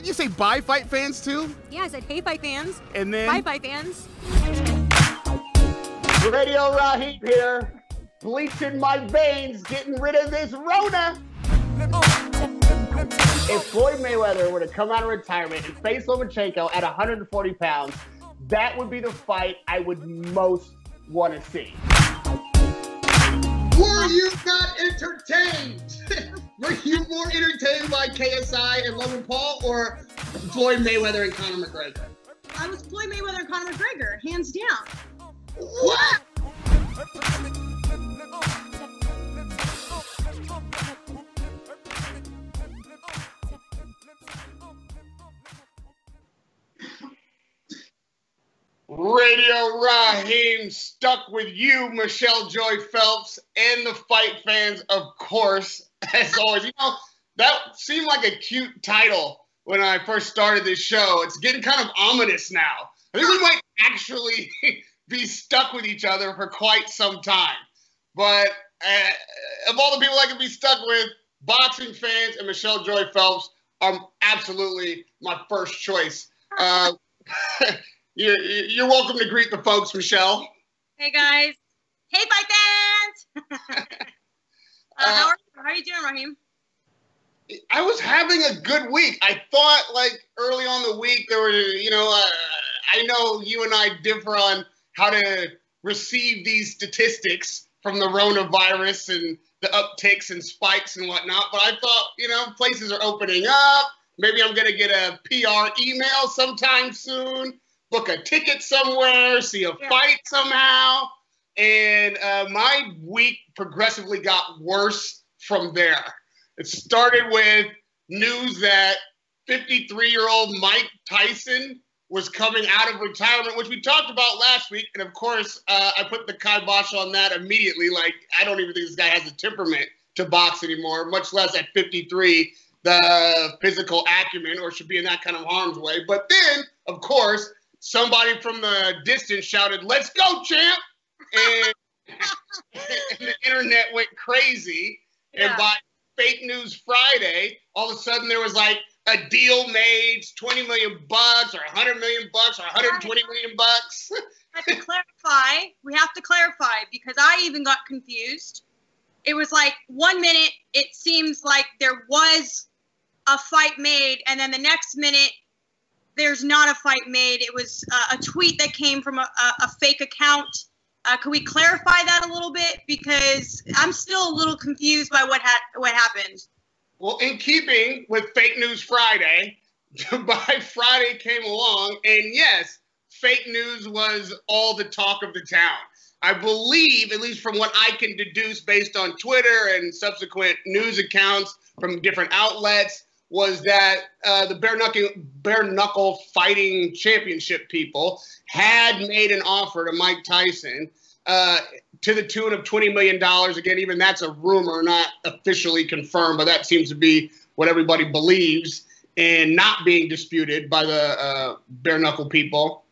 did you say bye fight fans too? Yeah, I said hey fight fans. And then Bye fight fans. Radio Raheem here, bleaching my veins, getting rid of this Rona. If Floyd Mayweather were to come out of retirement and face Lomachenko at 140 pounds, that would be the fight I would most want to see. Were you not entertained? Were you more entertained by KSI and Logan Paul or Floyd Mayweather and Conor McGregor? I was Floyd Mayweather and Conor McGregor, hands down. What? Radio Raheem stuck with you, Michelle Joy Phelps, and the fight fans, of course, as always. You know, that seemed like a cute title when I first started this show. It's getting kind of ominous now. I think we might actually be stuck with each other for quite some time. But uh, of all the people I could be stuck with, boxing fans and Michelle Joy Phelps are absolutely my first choice. Uh, you're, you're welcome to greet the folks, Michelle. Hey guys. Hey fight fans. Uh, how, are, how are you doing, Raheem? I was having a good week. I thought, like early on the week, there were, you know, uh, I know you and I differ on how to receive these statistics from the coronavirus and the upticks and spikes and whatnot. But I thought, you know, places are opening up. Maybe I'm gonna get a PR email sometime soon. Book a ticket somewhere, see a Yeah. fight somehow. And uh, my week progressively got worse from there. It started with news that 53 year old Mike Tyson was coming out of retirement, which we talked about last week. And of course, uh, I put the kibosh on that immediately. Like, I don't even think this guy has the temperament to box anymore, much less at 53, the physical acumen or should be in that kind of harm's way. But then, of course, somebody from the distance shouted, Let's go, champ! And, and the internet went crazy. And by fake news Friday, all of a sudden there was like a deal made, 20 million bucks or 100 million bucks or 120 million bucks. I have to clarify. We have to clarify because I even got confused. It was like one minute it seems like there was a fight made, and then the next minute there's not a fight made. It was uh, a tweet that came from a, a, a fake account. Uh, can we clarify that a little bit? Because I'm still a little confused by what ha- what happened. Well, in keeping with Fake News Friday, by Friday came along, and yes, fake news was all the talk of the town. I believe, at least from what I can deduce based on Twitter and subsequent news accounts from different outlets, was that uh, the bare knuckle, bare knuckle fighting championship people had made an offer to Mike Tyson uh, to the tune of $20 million. Again, even that's a rumor, not officially confirmed, but that seems to be what everybody believes and not being disputed by the uh, bare knuckle people.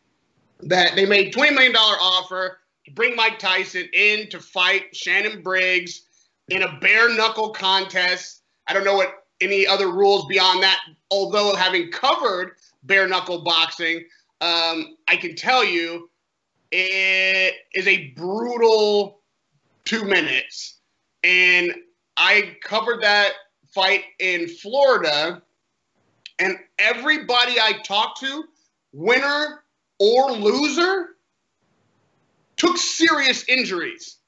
That they made $20 million offer to bring Mike Tyson in to fight Shannon Briggs in a bare knuckle contest. I don't know what any other rules beyond that, although having covered bare knuckle boxing, um, I can tell you it is a brutal two minutes. And I covered that fight in Florida, and everybody I talked to, winner or loser, took serious injuries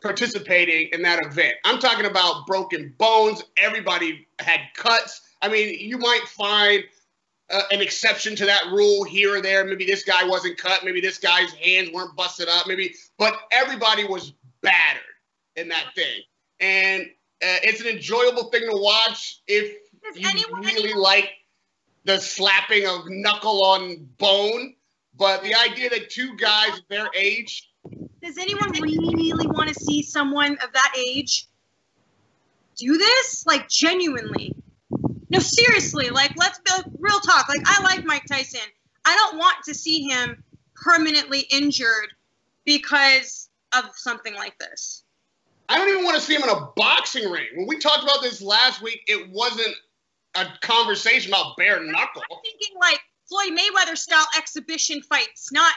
participating in that event. I'm talking about broken bones. Everybody had cuts. I mean, you might find uh, an exception to that rule here or there. Maybe this guy wasn't cut. Maybe this guy's hands weren't busted up. Maybe, but everybody was battered in that thing, and uh, it's an enjoyable thing to watch if Does you anyone- really like the slapping of knuckle on bone. But the idea that two guys their age Does anyone really want to see someone of that age do this? Like genuinely? No, seriously. Like, let's be real talk. Like, I like Mike Tyson. I don't want to see him permanently injured because of something like this. I don't even want to see him in a boxing ring. When we talked about this last week, it wasn't a conversation about bare knuckle. I'm thinking like Floyd Mayweather style exhibition fights, not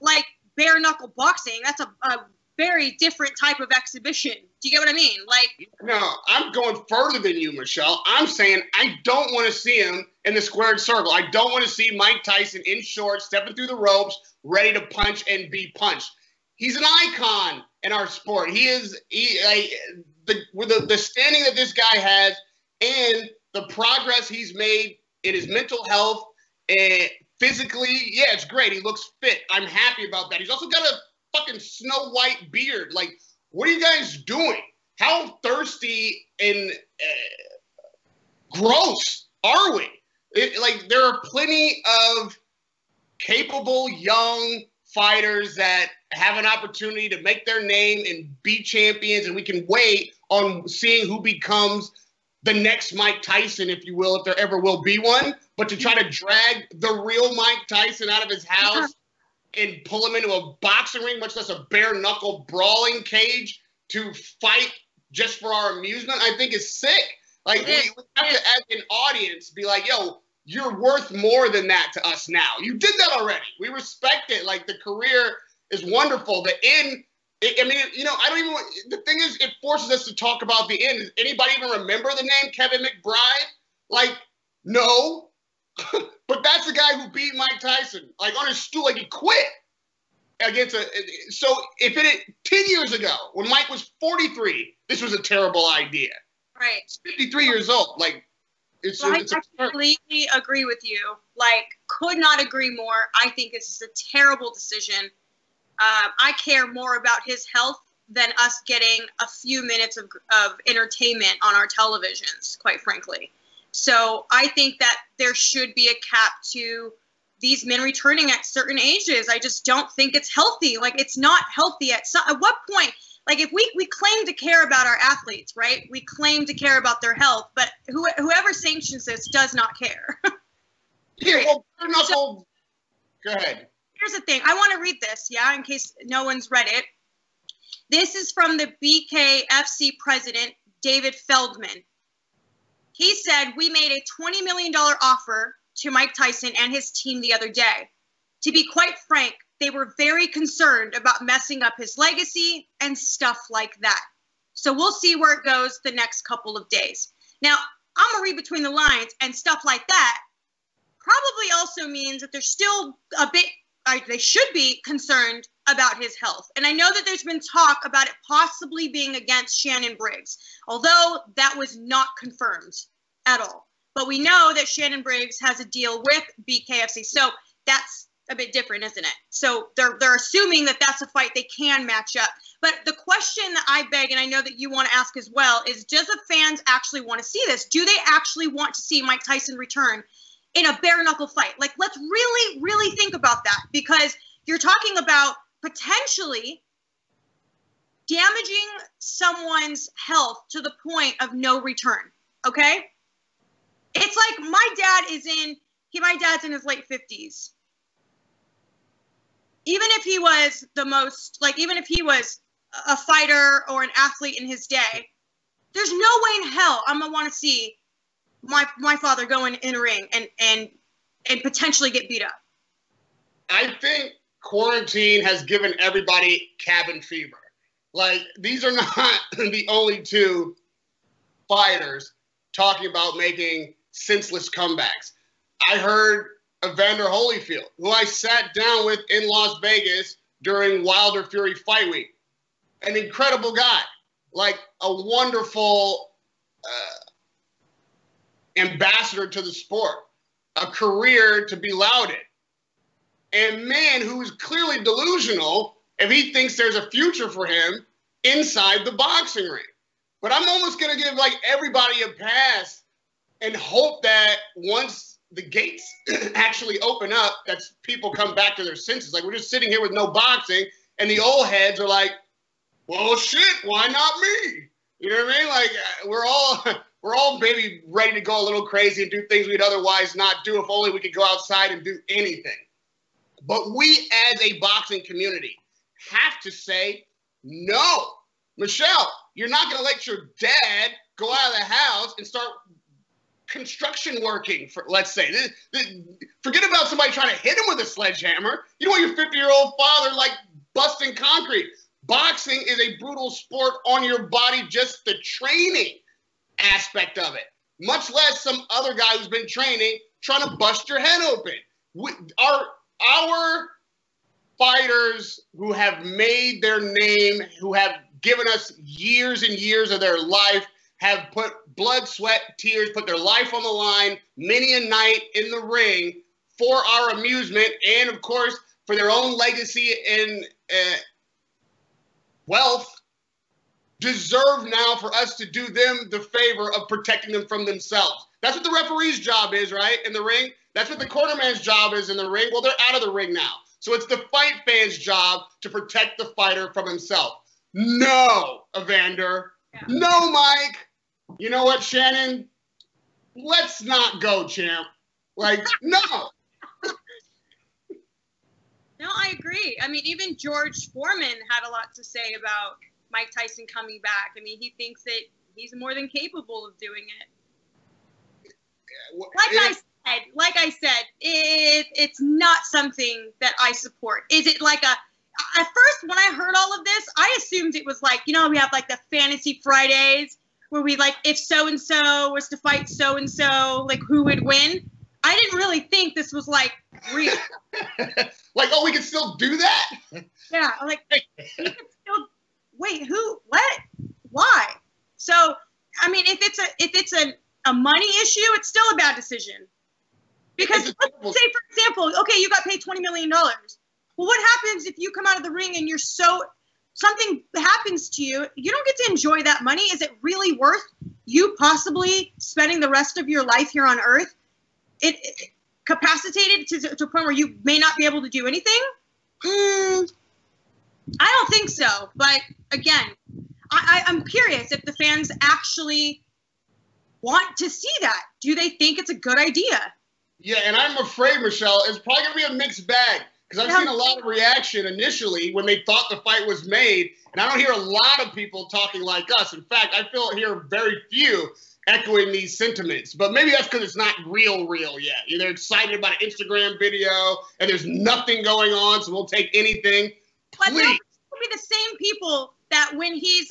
like bare knuckle boxing. That's a, a very different type of exhibition. Do you get what I mean? Like, no, I'm going further than you, Michelle. I'm saying I don't want to see him in the squared circle. I don't want to see Mike Tyson in shorts, stepping through the ropes, ready to punch and be punched. He's an icon in our sport. He is he, the, the, the standing that this guy has and the progress he's made in his mental health and physically. Yeah, it's great. He looks fit. I'm happy about that. He's also got a fucking snow white beard. Like, what are you guys doing? How thirsty and uh, gross are we? It, like, there are plenty of capable young fighters that have an opportunity to make their name and be champions, and we can wait on seeing who becomes the next Mike Tyson, if you will, if there ever will be one. But to try to drag the real Mike Tyson out of his house and pull him into a boxing ring, much less a bare knuckle brawling cage to fight just for our amusement, I think is sick. Like we, we have to, as an audience, be like, "Yo, you're worth more than that to us now. You did that already. We respect it. Like the career is wonderful. The end. I mean, you know, I don't even. The thing is, it forces us to talk about the end. Does anybody even remember the name Kevin McBride? Like, no. but that's the guy who beat Mike Tyson, like on his stool, like he quit against a. So if it ten years ago, when Mike was 43, this was a terrible idea. Right. 53 years old. Like, it's. Well, it's I completely agree with you. Like, could not agree more. I think this is a terrible decision. Um, I care more about his health than us getting a few minutes of, of entertainment on our televisions, quite frankly. So I think that there should be a cap to these men returning at certain ages. I just don't think it's healthy. Like it's not healthy at some, at what point? Like if we we claim to care about our athletes, right? We claim to care about their health, but who, whoever sanctions this does not care. yeah, well. So, Go ahead. Here's the thing. I want to read this, yeah, in case no one's read it. This is from the BKFC president, David Feldman. He said, We made a $20 million offer to Mike Tyson and his team the other day. To be quite frank, they were very concerned about messing up his legacy and stuff like that. So we'll see where it goes the next couple of days. Now, I'm going to read between the lines, and stuff like that probably also means that they're still a bit, uh, they should be concerned about his health. And I know that there's been talk about it possibly being against Shannon Briggs, although that was not confirmed at all. But we know that Shannon Briggs has a deal with BKFC. So that's a bit different, isn't it? So they're they're assuming that that's a fight they can match up. But the question that I beg, and I know that you want to ask as well, is: Does the fans actually want to see this? Do they actually want to see Mike Tyson return in a bare knuckle fight? Like, let's really, really think about that because you're talking about potentially damaging someone's health to the point of no return. Okay? It's like my dad is in he my dad's in his late 50s. Even if he was the most like even if he was a fighter or an athlete in his day, there's no way in hell I'm gonna want to see my my father go in, in a ring and and and potentially get beat up. I think quarantine has given everybody cabin fever. Like these are not the only two fighters talking about making senseless comebacks. I heard Evander Holyfield, who I sat down with in Las Vegas during Wilder Fury Fight Week. An incredible guy, like a wonderful uh, ambassador to the sport, a career to be lauded. And man who is clearly delusional if he thinks there's a future for him inside the boxing ring. But I'm almost going to give like everybody a pass and hope that once the gates actually open up, that people come back to their senses. Like we're just sitting here with no boxing, and the old heads are like, "Well, shit, why not me?" You know what I mean? Like uh, we're all we're all maybe ready to go a little crazy and do things we'd otherwise not do if only we could go outside and do anything. But we, as a boxing community, have to say no. Michelle, you're not going to let your dad go out of the house and start construction working for let's say forget about somebody trying to hit him with a sledgehammer you don't want your 50 year old father like busting concrete boxing is a brutal sport on your body just the training aspect of it much less some other guy who's been training trying to bust your head open. We, our our fighters who have made their name who have given us years and years of their life have put blood, sweat, tears, put their life on the line many a night in the ring for our amusement and, of course, for their own legacy and uh, wealth, deserve now for us to do them the favor of protecting them from themselves. That's what the referee's job is, right? In the ring. That's what the cornerman's job is in the ring. Well, they're out of the ring now. So it's the fight fan's job to protect the fighter from himself. No, Evander. Yeah. No, Mike you know what, Shannon? Let's not go, champ. Like, no. No, I agree. I mean, even George Foreman had a lot to say about Mike Tyson coming back. I mean, he thinks that he's more than capable of doing it. Like I said, like I said, it, it's not something that I support. Is it like a at first when I heard all of this, I assumed it was like, you know, we have like the fantasy Fridays where we like if so and so was to fight so and so, like who would win. I didn't really think this was like real. like, oh, we can still do that? Yeah, like we can wait, who what? Why? So I mean if it's a if it's a, a money issue, it's still a bad decision. Because let's say for example, okay, you got paid twenty million dollars. Well, what happens if you come out of the ring and you're so something happens to you, you don't get to enjoy that money. Is it really worth you possibly spending the rest of your life here on Earth, it, it capacitated to, to, a point where you may not be able to do anything? Mm, I don't think so. But again, I, I'm curious if the fans actually want to see that. Do they think it's a good idea? Yeah, and I'm afraid, Michelle, it's probably gonna be a mixed bag. Because I've seen a lot of reaction initially when they thought the fight was made, and I don't hear a lot of people talking like us. In fact, I feel here very few echoing these sentiments. But maybe that's because it's not real, real yet. They're excited about an Instagram video, and there's nothing going on, so we'll take anything. But Please. they'll be the same people that when he's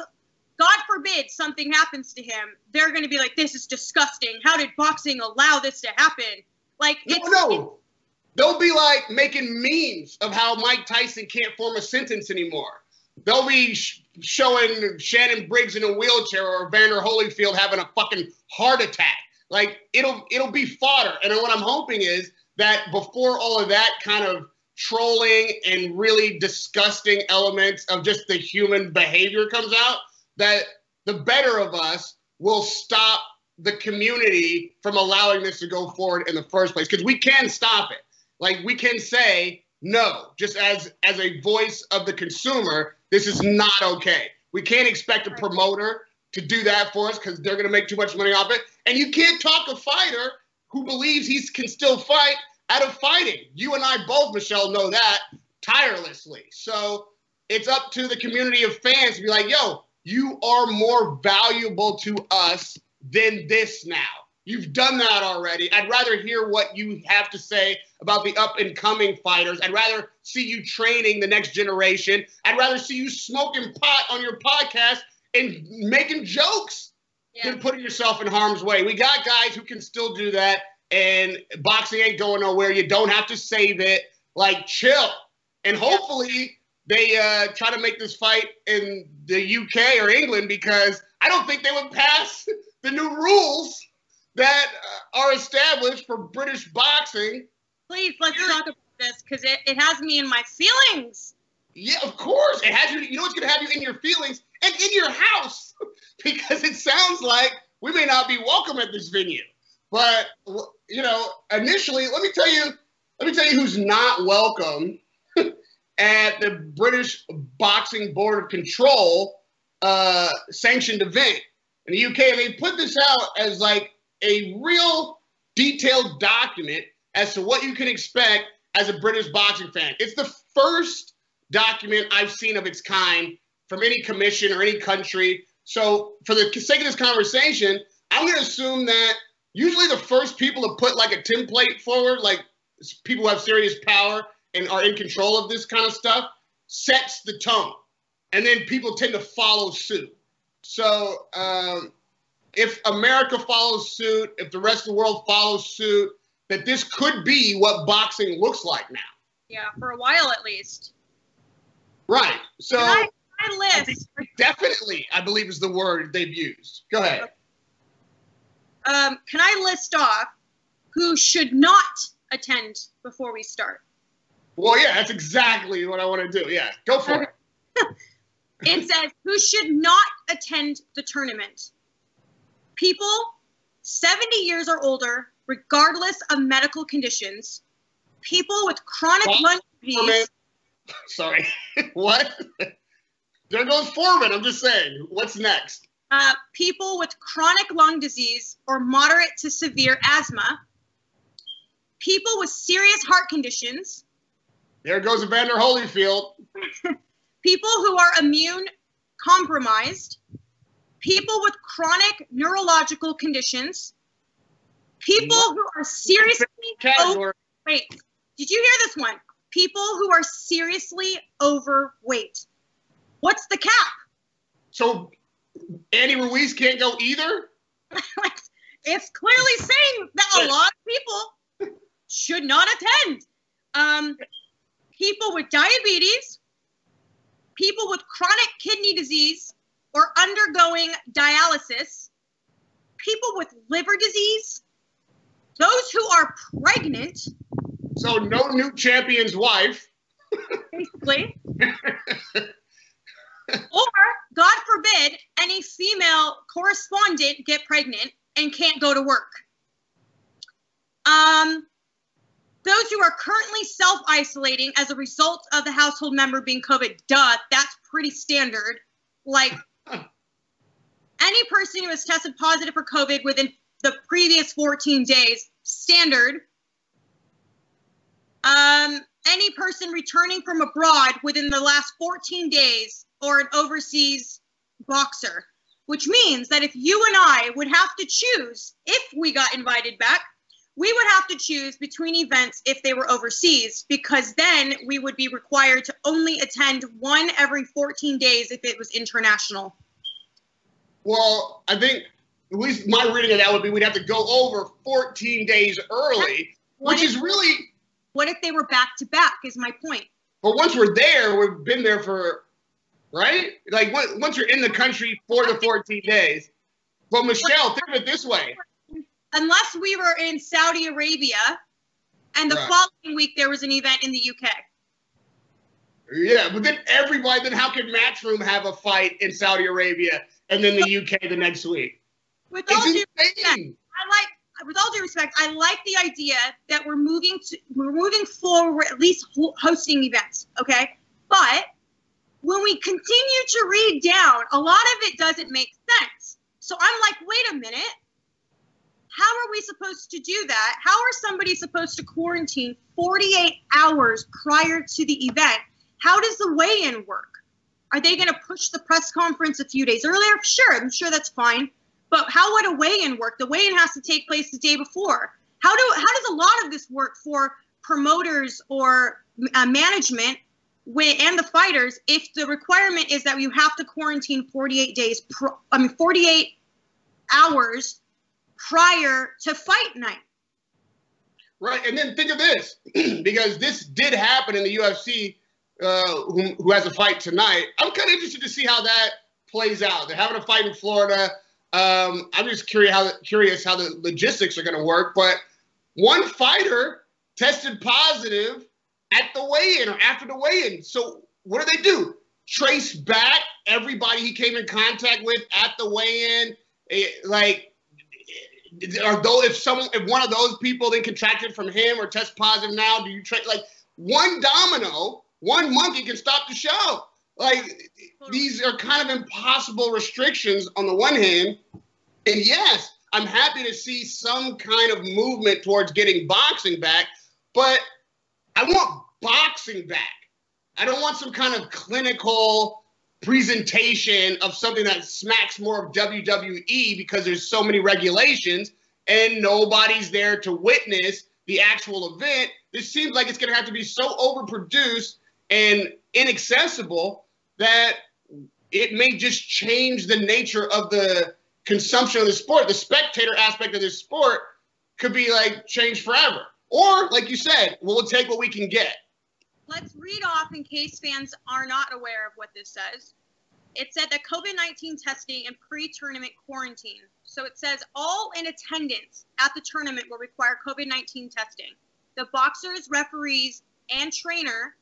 God forbid something happens to him, they're going to be like, "This is disgusting. How did boxing allow this to happen?" Like, no, no. They'll be like making memes of how Mike Tyson can't form a sentence anymore. They'll be sh- showing Shannon Briggs in a wheelchair or Vander Holyfield having a fucking heart attack. Like it'll it'll be fodder. And what I'm hoping is that before all of that kind of trolling and really disgusting elements of just the human behavior comes out, that the better of us will stop the community from allowing this to go forward in the first place because we can stop it. Like we can say no, just as as a voice of the consumer, this is not okay. We can't expect a promoter to do that for us because they're going to make too much money off it. And you can't talk a fighter who believes he can still fight out of fighting. You and I both, Michelle, know that tirelessly. So it's up to the community of fans to be like, yo, you are more valuable to us than this now. You've done that already. I'd rather hear what you have to say about the up and coming fighters. I'd rather see you training the next generation. I'd rather see you smoking pot on your podcast and making jokes yeah. than putting yourself in harm's way. We got guys who can still do that, and boxing ain't going nowhere. You don't have to save it. Like, chill. And hopefully, they uh, try to make this fight in the UK or England because I don't think they would pass the new rules that uh, are established for British boxing. Please, let's talk about this because it, it has me in my feelings. Yeah, of course. It has you. You know what's going to have you in your feelings and in your house because it sounds like we may not be welcome at this venue. But you know, initially, let me tell you, let me tell you who's not welcome at the British Boxing Board of Control uh, sanctioned event in the UK. And they put this out as like a real detailed document as to what you can expect as a British boxing fan. It's the first document I've seen of its kind from any commission or any country. So, for the sake of this conversation, I'm going to assume that usually the first people to put like a template forward, like people who have serious power and are in control of this kind of stuff, sets the tone, and then people tend to follow suit. So um, if America follows suit, if the rest of the world follows suit, that this could be what boxing looks like now. Yeah, for a while at least. Right. So Can I, I list. definitely, I believe is the word they've used. Go ahead. Um, can I list off who should not attend before we start? Well, yeah, that's exactly what I want to do. Yeah, go for it. It says who should not attend the tournament. People 70 years or older, regardless of medical conditions. People with chronic What? lung disease. Sorry. what? There goes Foreman. I'm just saying. What's next? Uh, people with chronic lung disease or moderate to severe asthma, people with serious heart conditions, There goes Evander Holyfield. people who are immune compromised, people with chronic neurological conditions, people who are seriously overweight. Did you hear this one? People who are seriously overweight. What's the cap? So Andy Ruiz can't go either? it's clearly saying that a lot of people should not attend. Um, people with diabetes, people with chronic kidney disease or undergoing dialysis, people with liver disease, those who are pregnant, So no new champion's wife. basically, or God forbid, any female correspondent get pregnant and can't go to work. Um, those who are currently self isolating as a result of the household member being COVID, duh, that's pretty standard. Like any person who has tested positive for COVID within the previous 14 days, standard. Um, any person returning from abroad within the last 14 days or an overseas boxer, which means that if you and I would have to choose, if we got invited back, we would have to choose between events if they were overseas, because then we would be required to only attend one every 14 days if it was international. Well, I think at least my reading of that would be we'd have to go over 14 days early, What which if, is really. what if they were back to back? Is my point. But once we're there, we've been there for, right? Like on- once you're in the country, four to 14 days. But Michelle, think of it this way. Unless we were in Saudi Arabia, and the Right. following week there was an event in the UK. Yeah, but then everybody, then how could Matchroom have a fight in Saudi Arabia and then the UK the next week? With all due respect. I like, with all due respect, I like the idea that we're moving to, we're moving forward, at least hosting events, okay? But when we continue to read down, a lot of it doesn't make sense. So I'm like, wait a minute. How are we supposed to do that? How are somebody supposed to quarantine 48 hours prior to the event? How does the weigh-in work? Are they going to push the press conference a few days earlier? Sure, I'm sure that's fine. But how would a weigh-in work? The weigh-in has to take place the day before. How do how does a lot of this work for promoters or uh, management when, and the fighters if the requirement is that you have to quarantine 48 days, pro, I mean 48 hours prior to fight night? Right, and then think of this, because this did happen in the UFC, uh, who, who has a fight tonight. I'm kind of interested to see how that plays out. They're having a fight in Florida. Um, I'm just curious how curious how the logistics are going to work. But one fighter tested positive at the weigh-in or after the weigh-in. So what do they do? Trace back everybody he came in contact with at the weigh-in. Eh, Like are those if someone if one of those people then contracted from him or test positive now do you tra- like one domino one monkey can stop the show like these are kind of impossible restrictions on the one hand and yes i'm happy to see some kind of movement towards getting boxing back but i want boxing back i don't want some kind of clinical presentation of something that smacks more of WWE because there's so many regulations and nobody's there to witness the actual event, this seems like it's going to have to be so overproduced and inaccessible that it may just change the nature of the consumption of the sport. The spectator aspect of this sport could be like changed forever. Or, like you said, we'll take what we can get. Let's read off in case fans are not aware of what this says. It said that COVID 19 testing and pre tournament quarantine. So it says all in attendance at the tournament will require COVID 19 testing. The boxers, referees, and trainer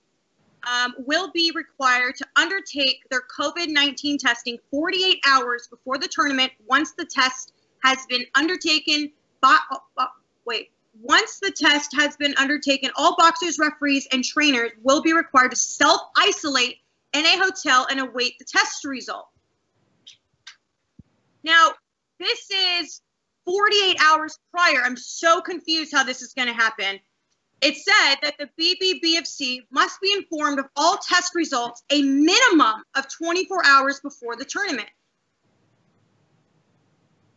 um, will be required to undertake their COVID 19 testing 48 hours before the tournament once the test has been undertaken by, uh, wait, once the test has been undertaken, all boxers, referees, and trainers will be required to self isolate in a hotel and await the test result. Now, this is 48 hours prior. I'm so confused how this is going to happen. It said that the BBBFC must be informed of all test results a minimum of 24 hours before the tournament.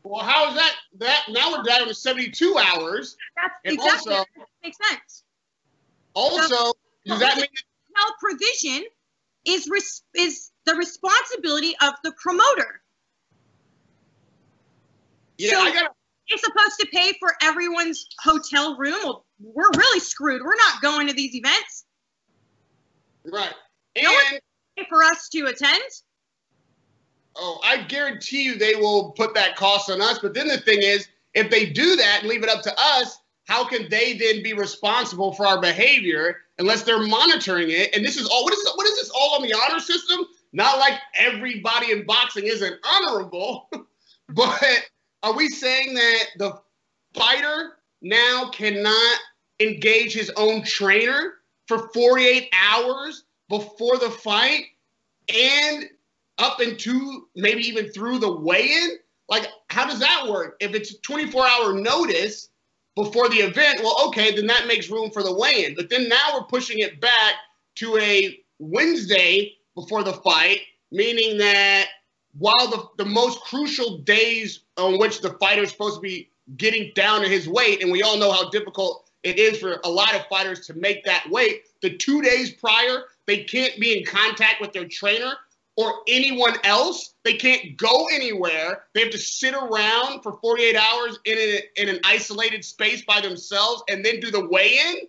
Well, how is that? That now we're down to 72 hours. That's And exactly also- that makes sense. Also, does that mean Health provision is res- is the responsibility of the promoter. yeah, So- I got It's supposed to pay for everyone's hotel room. Well, we're really screwed. We're not going to these events. right. No And Pay for us to attend. Oh, I guarantee you they will put that cost on us. But then the thing is, if they do that and leave it up to us, how can they then be responsible for our behavior unless they're monitoring it? And this is all what is what is this all on the honor system? Not like everybody in boxing isn't honorable, but are we saying that the fighter now cannot engage his own trainer for 48 hours before the fight and up into maybe even through the weigh-in? Like, how does that work? If it's 24 hour notice before the event, well, okay, then that makes room for the weigh-in. But then now we're pushing it back to a Wednesday before the fight, meaning that while the, the most crucial days on which the fighter is supposed to be getting down to his weight, and we all know how difficult it is for a lot of fighters to make that weight, the two days prior, they can't be in contact with their trainer or anyone else. They can't go anywhere. They have to sit around for 48 hours in, a, in an isolated space by themselves and then do the weigh-in.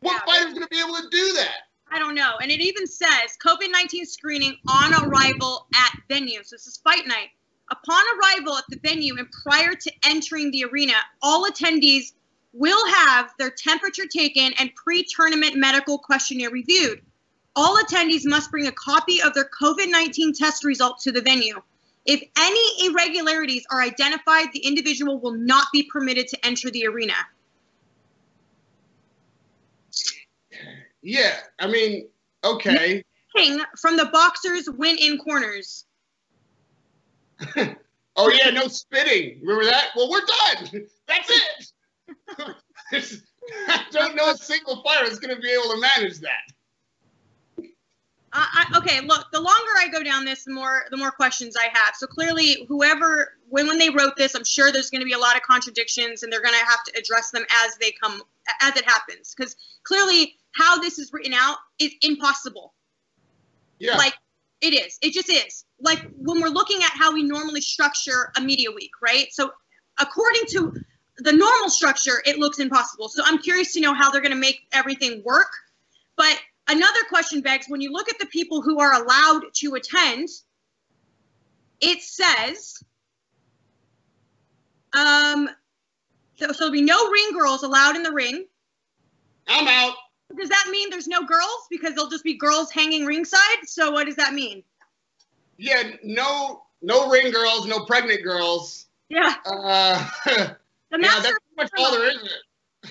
What Yeah. fighter's going to be able to do that? I don't know. And it even says COVID 19 screening on arrival at venue. So this is fight night. Upon arrival at the venue and prior to entering the arena, all attendees will have their temperature taken and pre tournament medical questionnaire reviewed. All attendees must bring a copy of their COVID 19 test result to the venue. If any irregularities are identified, the individual will not be permitted to enter the arena. Yeah, I mean, okay. King from the boxers win in corners. Oh yeah, no spitting. Remember that? Well, we're done. That's it. I don't know a single fighter that's going to be able to manage that. I, I, okay, look. The longer I go down this, the more the more questions I have. So clearly, whoever when when they wrote this, I'm sure there's going to be a lot of contradictions, and they're going to have to address them as they come as it happens. Because clearly, how this is written out is impossible. Yeah. Like it is. It just is. Like when we're looking at how we normally structure a media week, right? So according to the normal structure, it looks impossible. So I'm curious to know how they're going to make everything work. But another question begs when you look at the people who are allowed to attend, it says um, so, so there'll be no ring girls allowed in the ring. I'm out. Does that mean there's no girls because there'll just be girls hanging ringside? So what does that mean? Yeah, no, no ring girls, no pregnant girls. Yeah, Uh, the yeah, master that's pretty much all there is.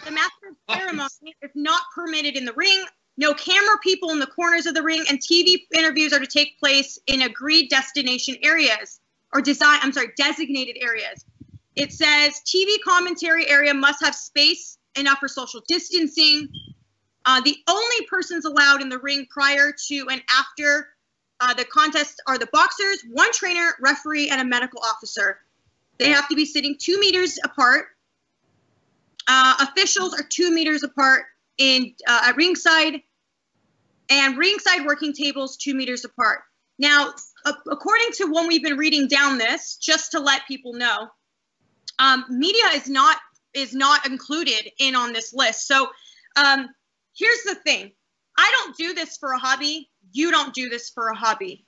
the master of ceremony is not permitted in the ring. No camera people in the corners of the ring, and TV interviews are to take place in agreed destination areas or design. I'm sorry, designated areas. It says TV commentary area must have space enough for social distancing. Uh, the only persons allowed in the ring prior to and after uh, the contest are the boxers, one trainer, referee, and a medical officer. They have to be sitting two meters apart Uh, officials are two meters apart in uh, at ringside, and ringside working tables two meters apart. Now, according to when we've been reading down this, just to let people know, um, media is not is not included in on this list. So um, here's the thing: I don't do this for a hobby. You don't do this for a hobby.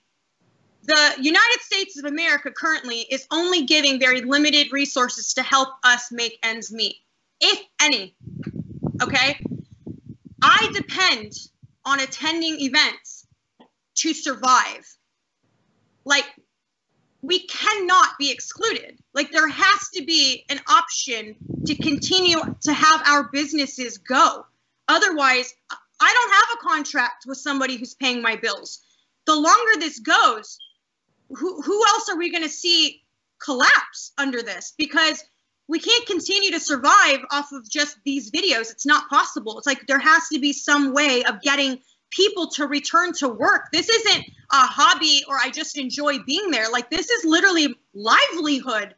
The United States of America currently is only giving very limited resources to help us make ends meet, if any. Okay? I depend on attending events to survive. Like, we cannot be excluded. Like, there has to be an option to continue to have our businesses go. Otherwise, I don't have a contract with somebody who's paying my bills. The longer this goes, who, who else are we going to see collapse under this? Because we can't continue to survive off of just these videos. It's not possible. It's like there has to be some way of getting people to return to work. This isn't a hobby or I just enjoy being there. Like this is literally livelihood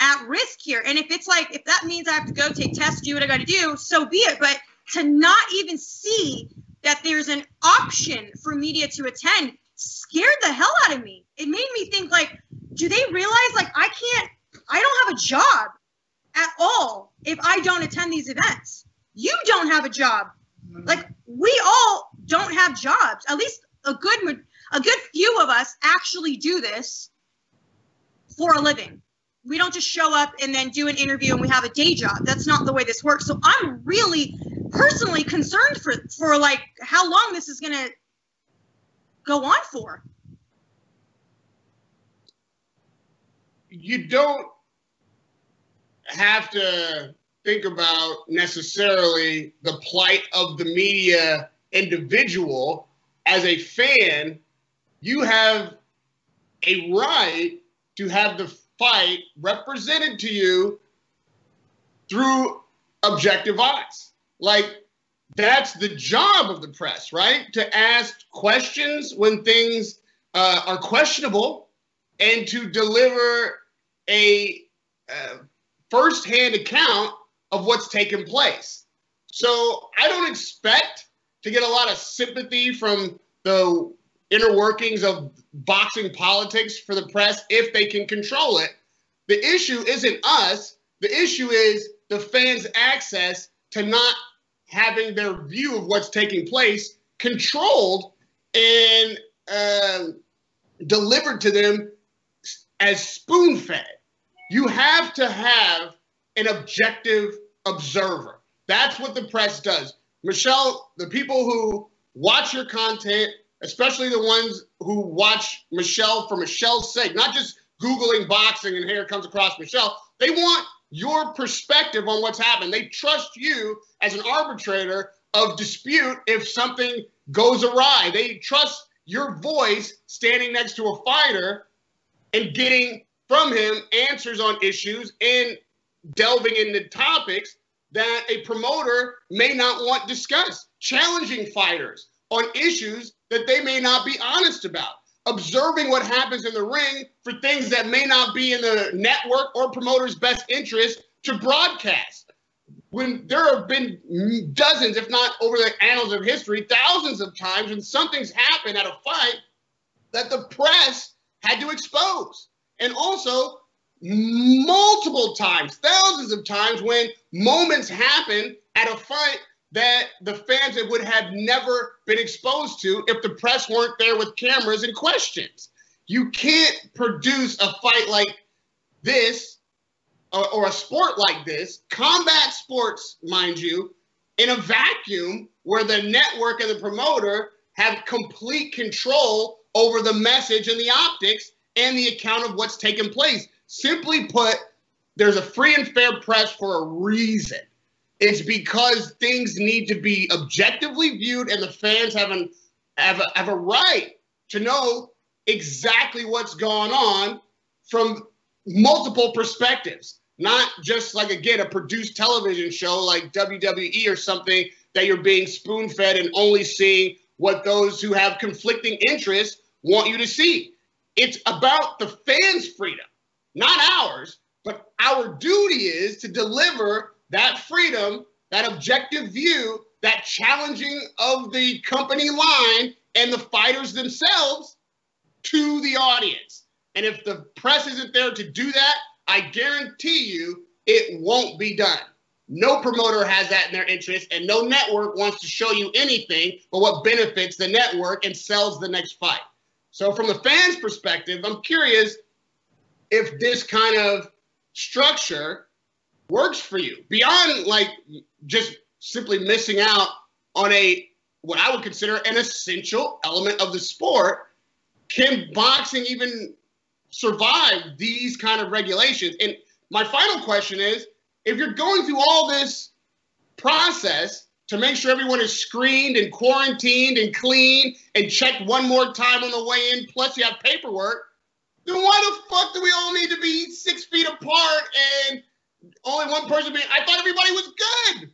at risk here. And if it's like if that means I have to go take tests, do what I got to do, so be it. But to not even see that there's an option for media to attend scared the hell out of me. It made me think like, do they realize like I can't I don't have a job at all if I don't attend these events. You don't have a job. Mm-hmm. Like we all don't have jobs. At least a good a good few of us actually do this for a living. We don't just show up and then do an interview and we have a day job. That's not the way this works. So I'm really personally concerned for for like how long this is going to go on for. You don't have to think about necessarily the plight of the media individual. As a fan, you have a right to have the fight represented to you through objective eyes. Like, that's the job of the press, right? To ask questions when things uh, are questionable and to deliver a uh, firsthand account of what's taken place. So I don't expect to get a lot of sympathy from the inner workings of boxing politics for the press if they can control it. The issue isn't us, the issue is the fans' access to not having their view of what's taking place controlled and uh, delivered to them as spoon fed. You have to have an objective observer. That's what the press does. Michelle, the people who watch your content, especially the ones who watch Michelle for Michelle's sake, not just Googling boxing and here comes across Michelle, they want your perspective on what's happened. They trust you as an arbitrator of dispute if something goes awry. They trust your voice standing next to a fighter and getting from him answers on issues and delving into topics that a promoter may not want discussed, challenging fighters on issues that they may not be honest about, observing what happens in the ring for things that may not be in the network or promoter's best interest to broadcast. When there have been dozens, if not over the annals of history, thousands of times when something's happened at a fight that the press had to expose. And also, multiple times, thousands of times, when moments happen at a fight that the fans would have never been exposed to if the press weren't there with cameras and questions. You can't produce a fight like this or, or, a sport like this, combat sports, mind you, in a vacuum where the network and the promoter have complete control over the message and the optics and the account of what's taken place. Simply put, there's a free and fair press for a reason. It's because things need to be objectively viewed, and the fans have, an, have, a, have a right to know exactly what's going on from multiple perspectives. Not just like, again, a produced television show like WWE or something that you're being spoon fed and only seeing what those who have conflicting interests want you to see. It's about the fans' freedom, not ours, but our duty is to deliver that freedom, that objective view, that challenging of the company line and the fighters themselves to the audience. And if the press isn't there to do that, I guarantee you it won't be done. No promoter has that in their interest, and no network wants to show you anything but what benefits the network and sells the next fight. So, from the fans' perspective, I'm curious if this kind of structure works for you beyond like just simply missing out on a what I would consider an essential element of the sport. Can boxing even survive these kind of regulations? And my final question is if you're going through all this process to make sure everyone is screened and quarantined and clean and checked one more time on the way in, plus you have paperwork, then why the fuck do we all need to be six feet apart and only one person being? I thought everybody was good.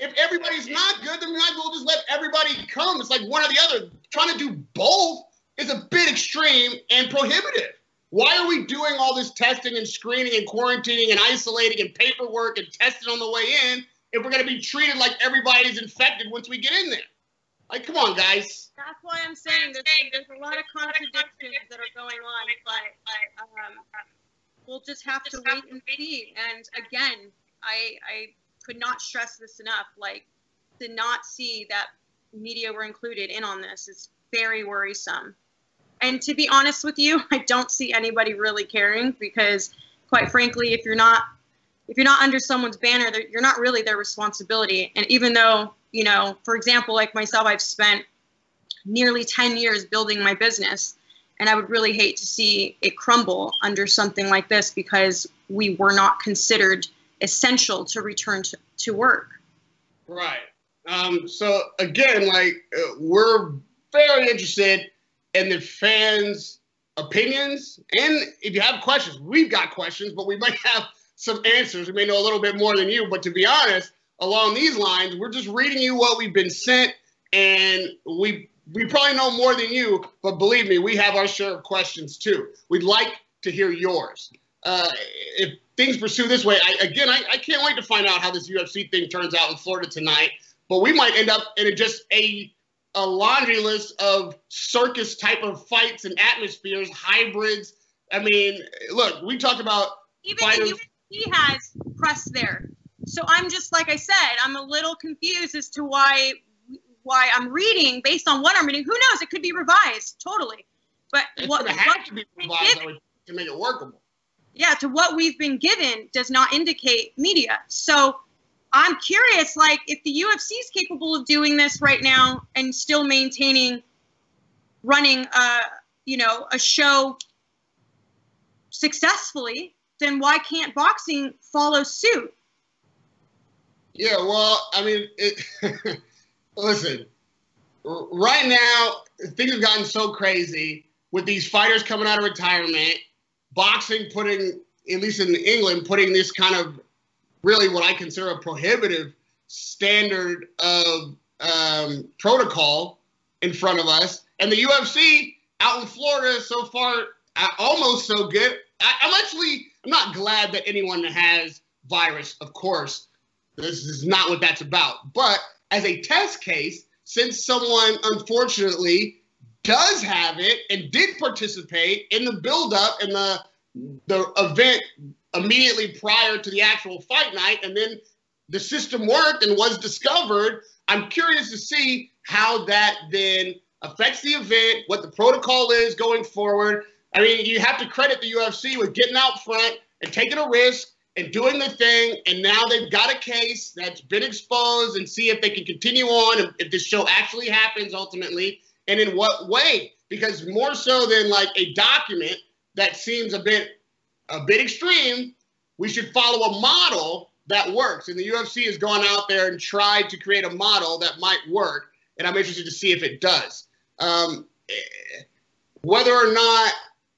If everybody's not good, then we might as well just let everybody come. It's like one or the other. Trying to do both is a bit extreme and prohibitive. Why are we doing all this testing and screening and quarantining and isolating and paperwork and testing on the way in if we're going to be treated like everybody's infected once we get in there? Like, come on, guys. That's why I'm saying there's, there's a lot of contradictions that are going on, but um, we'll just have to wait and see. And again, I, I could not stress this enough. Like, to not see that media were included in on this is very worrisome. And to be honest with you, I don't see anybody really caring because, quite frankly, if you're not if you're not under someone's banner, you're not really their responsibility. And even though, you know, for example, like myself, I've spent nearly 10 years building my business, and I would really hate to see it crumble under something like this because we were not considered essential to return to, to work. Right. Um, so again, like uh, we're very interested in the fans' opinions, and if you have questions, we've got questions, but we might have some answers. We may know a little bit more than you, but to be honest, along these lines, we're just reading you what we've been sent, and we we probably know more than you, but believe me, we have our share of questions too. We'd like to hear yours. Uh, if things pursue this way, I, again, I, I can't wait to find out how this UFC thing turns out in Florida tonight. But we might end up in a, just a a laundry list of circus type of fights and atmospheres, hybrids. I mean, look, we talked about even fighters. the UFC has press there. So I'm just like I said, I'm a little confused as to why why I'm reading based on what I'm reading. Who knows? It could be revised totally. But it's what, have to be revised given, to make it workable. Yeah, to what we've been given does not indicate media. So I'm curious, like, if the UFC is capable of doing this right now and still maintaining running a, you know, a show successfully, then why can't boxing follow suit? Yeah, well, I mean, it, listen, right now things have gotten so crazy with these fighters coming out of retirement, boxing putting, at least in England, putting this kind of really what I consider a prohibitive standard of um, protocol in front of us. And the UFC out in Florida so far, uh, almost so good. I, I'm actually I'm not glad that anyone has virus, of course. This is not what that's about. But as a test case, since someone unfortunately does have it and did participate in the buildup and the the event immediately prior to the actual fight night, and then the system worked and was discovered. I'm curious to see how that then affects the event, what the protocol is going forward. I mean, you have to credit the UFC with getting out front and taking a risk and doing the thing. And now they've got a case that's been exposed and see if they can continue on, if this show actually happens ultimately, and in what way. Because more so than like a document that seems a bit a bit extreme, we should follow a model that works. And the UFC has gone out there and tried to create a model that might work. And I'm interested to see if it does. Um, whether or not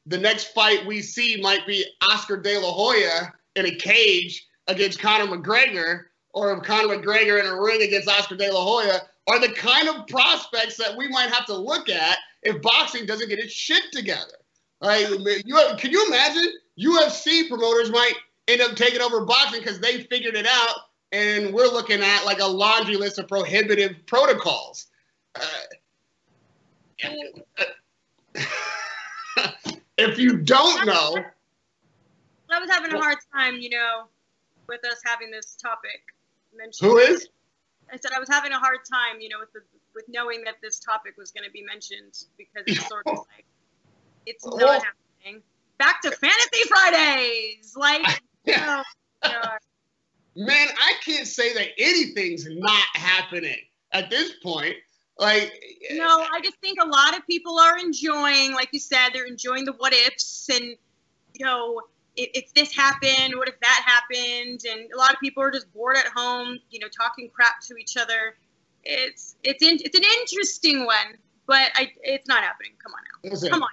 the next fight we see might be Oscar De La Hoya in a cage against Conor McGregor, or if Conor McGregor in a ring against Oscar De La Hoya, are the kind of prospects that we might have to look at if boxing doesn't get its shit together. Like, you, can you imagine UFC promoters might end up taking over boxing because they figured it out and we're looking at like a laundry list of prohibitive protocols. Uh, if you don't know, I was having a hard time, you know, with us having this topic mentioned. who is? I said I was having a hard time, you know, with the with knowing that this topic was going to be mentioned because it's sort of like it's not Well- happening. Back to Fantasy Fridays, like you know, uh, Man, I can't say that anything's not happening at this point. Like, no, I just think a lot of people are enjoying, like you said, they're enjoying the what ifs and you know. If, if this happened, what if that happened? And a lot of people are just bored at home, you know, talking crap to each other. It's it's in, it's an interesting one, but I it's not happening. Come on now, listen, come on.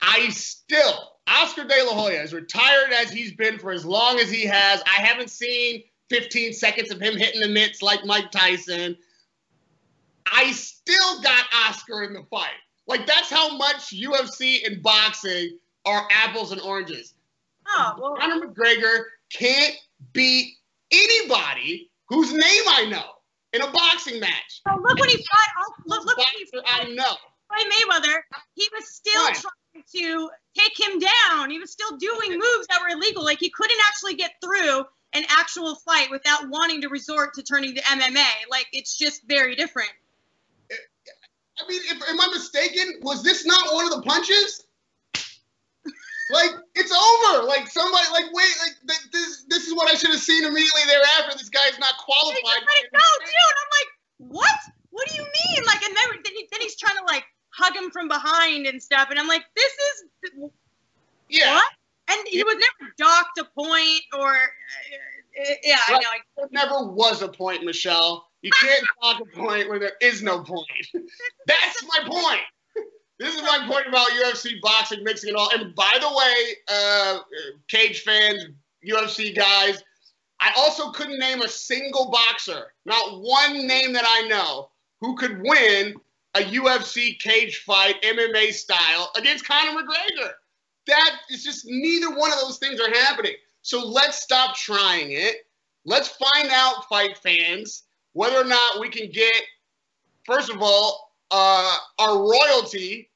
I still, Oscar De La Hoya, as retired as he's been for as long as he has, I haven't seen 15 seconds of him hitting the mitts like Mike Tyson. I still got Oscar in the fight. Like, that's how much UFC and boxing are apples and oranges. Oh well, Conor McGregor can't beat anybody whose name I know in a boxing match. So look when he fought. oh, Look, look when he fought I know. By Mayweather. He was still Right. trying to take him down. He was still doing moves that were illegal. Like he couldn't actually get through an actual fight without wanting to resort to turning to MMA. Like it's just very different. I mean, if, am I mistaken? Was this not one of the punches? like, it's over. Like, somebody, like, wait, like, th- this this is what I should have seen immediately thereafter. This guy's not He qualified. just let it go. And I'm like, what? What do you mean? Like, and then, then, he, then he's trying to like hug him from behind and stuff. And I'm like, this is Yeah. what? And he was never docked a point or, uh, uh, yeah, I know. I- There never was a point, Michelle. You can't talk a point where there is no point. That's my point. This is my point about UFC boxing, mixing it all. And by the way, uh, cage fans, UFC guys, I also couldn't name a single boxer, not one name that I know, who could win a UFC cage fight, MMA style, against Conor McGregor. That is just neither one of those things are happening. So let's stop trying it. Let's find out, fight fans, whether or not we can get, first of all, uh, our royalty,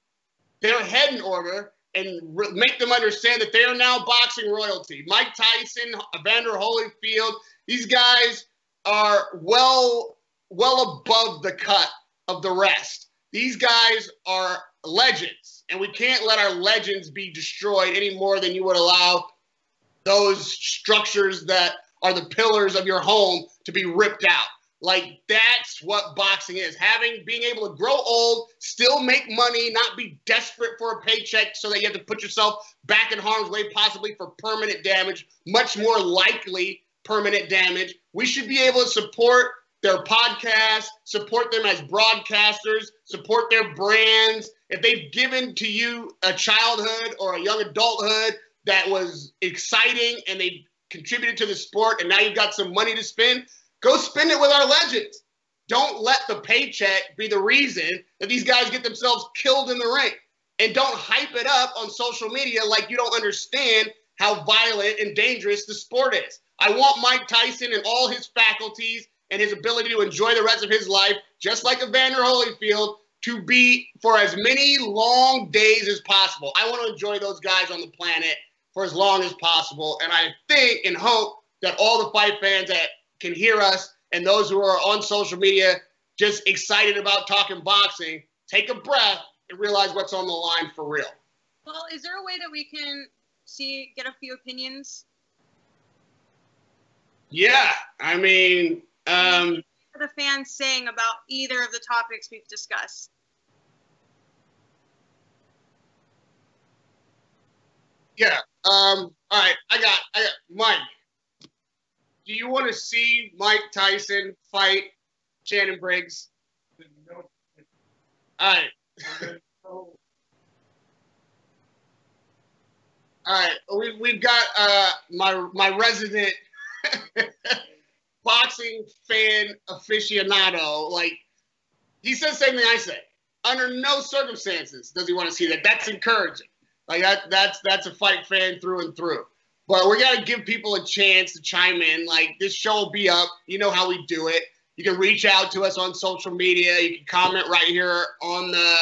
their head in order, and re- make them understand that they are now boxing royalty. Mike Tyson, Evander Holyfield, these guys are well, well above the cut of the rest. These guys are legends, and we can't let our legends be destroyed any more than you would allow those structures that are the pillars of your home to be ripped out. Like that's what boxing is. Having being able to grow old, still make money, not be desperate for a paycheck so that you have to put yourself back in harm's way, possibly for permanent damage, much more likely permanent damage. We should be able to support their podcasts, support them as broadcasters, support their brands. If they've given to you a childhood or a young adulthood that was exciting and they contributed to the sport and now you've got some money to spend, go spend it with our legends. Don't let the paycheck be the reason that these guys get themselves killed in the ring. And don't hype it up on social media like you don't understand how violent and dangerous the sport is. I want Mike Tyson and all his faculties and his ability to enjoy the rest of his life, just like Evander Holyfield, to be for as many long days as possible. I want to enjoy those guys on the planet for as long as possible. And I think and hope that all the fight fans that can hear us and those who are on social media just excited about talking boxing, take a breath and realize what's on the line for real. Well, is there a way that we can see get a few opinions Yeah, I mean, um, for the fans saying about either of the topics we've discussed? Yeah. Um, all right, I got, I got Mike. Do you want to see Mike Tyson fight Shannon Briggs? All right. All right, we, we've got uh, my my resident boxing fan aficionado. Like he says the same thing I say. Under no circumstances does he want to see that. That's encouraging. Like that that's that's a fight fan through and through. but we got to give people a chance to chime in. Like this show will be up. You know how we do it. You can reach out to us on social media. You can comment right here on the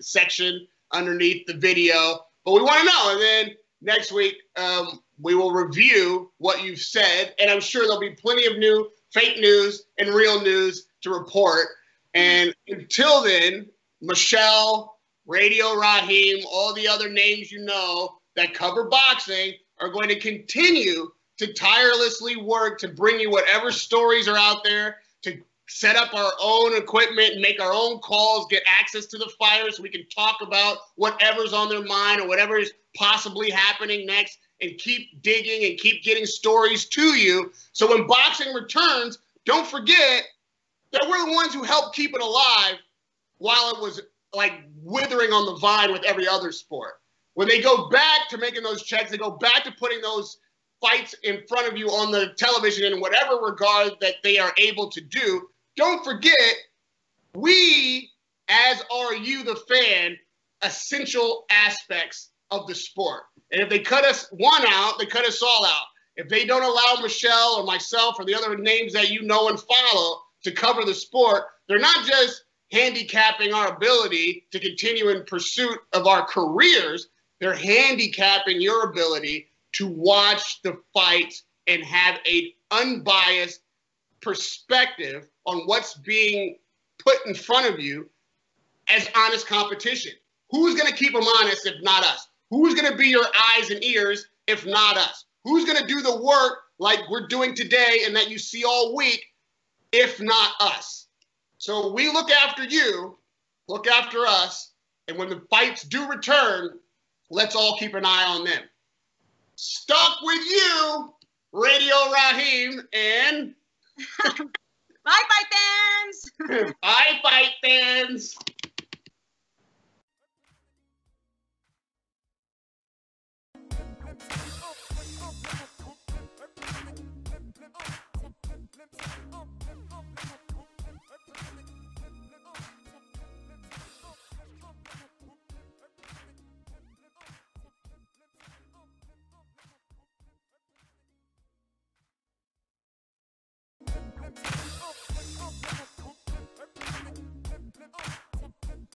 section underneath the video. But we want to know. And then next week, um, we will review what you've said. And I'm sure there'll be plenty of new fake news and real news to report. And until then, Michelle, Radio Raheem, all the other names you know that cover boxing are going to continue to tirelessly work to bring you whatever stories are out there, to set up our own equipment, make our own calls, get access to the fighters so we can talk about whatever's on their mind or whatever is possibly happening next and keep digging and keep getting stories to you. So when boxing returns, don't forget that we're the ones who helped keep it alive while it was like withering on the vine with every other sport. When they go back to making those checks, they go back to putting those fights in front of you on the television in whatever regard that they are able to do. Don't forget, we, as are you, the fan, essential aspects of the sport. And if they cut us one out, they cut us all out. If they don't allow Michelle or myself or the other names that you know and follow to cover the sport, they're not just handicapping our ability to continue in pursuit of our careers, they're handicapping your ability to watch the fights and have an unbiased perspective on what's being put in front of you as honest competition. Who's going to keep them honest if not us? Who's going to be your eyes and ears if not us? Who's going to do the work like we're doing today and that you see all week if not us? So we look after you, look after us, and when the fights do return, let's all keep an eye on them. Stuck with you, Radio Raheem, and Bye, fight fans. bye, fight fans.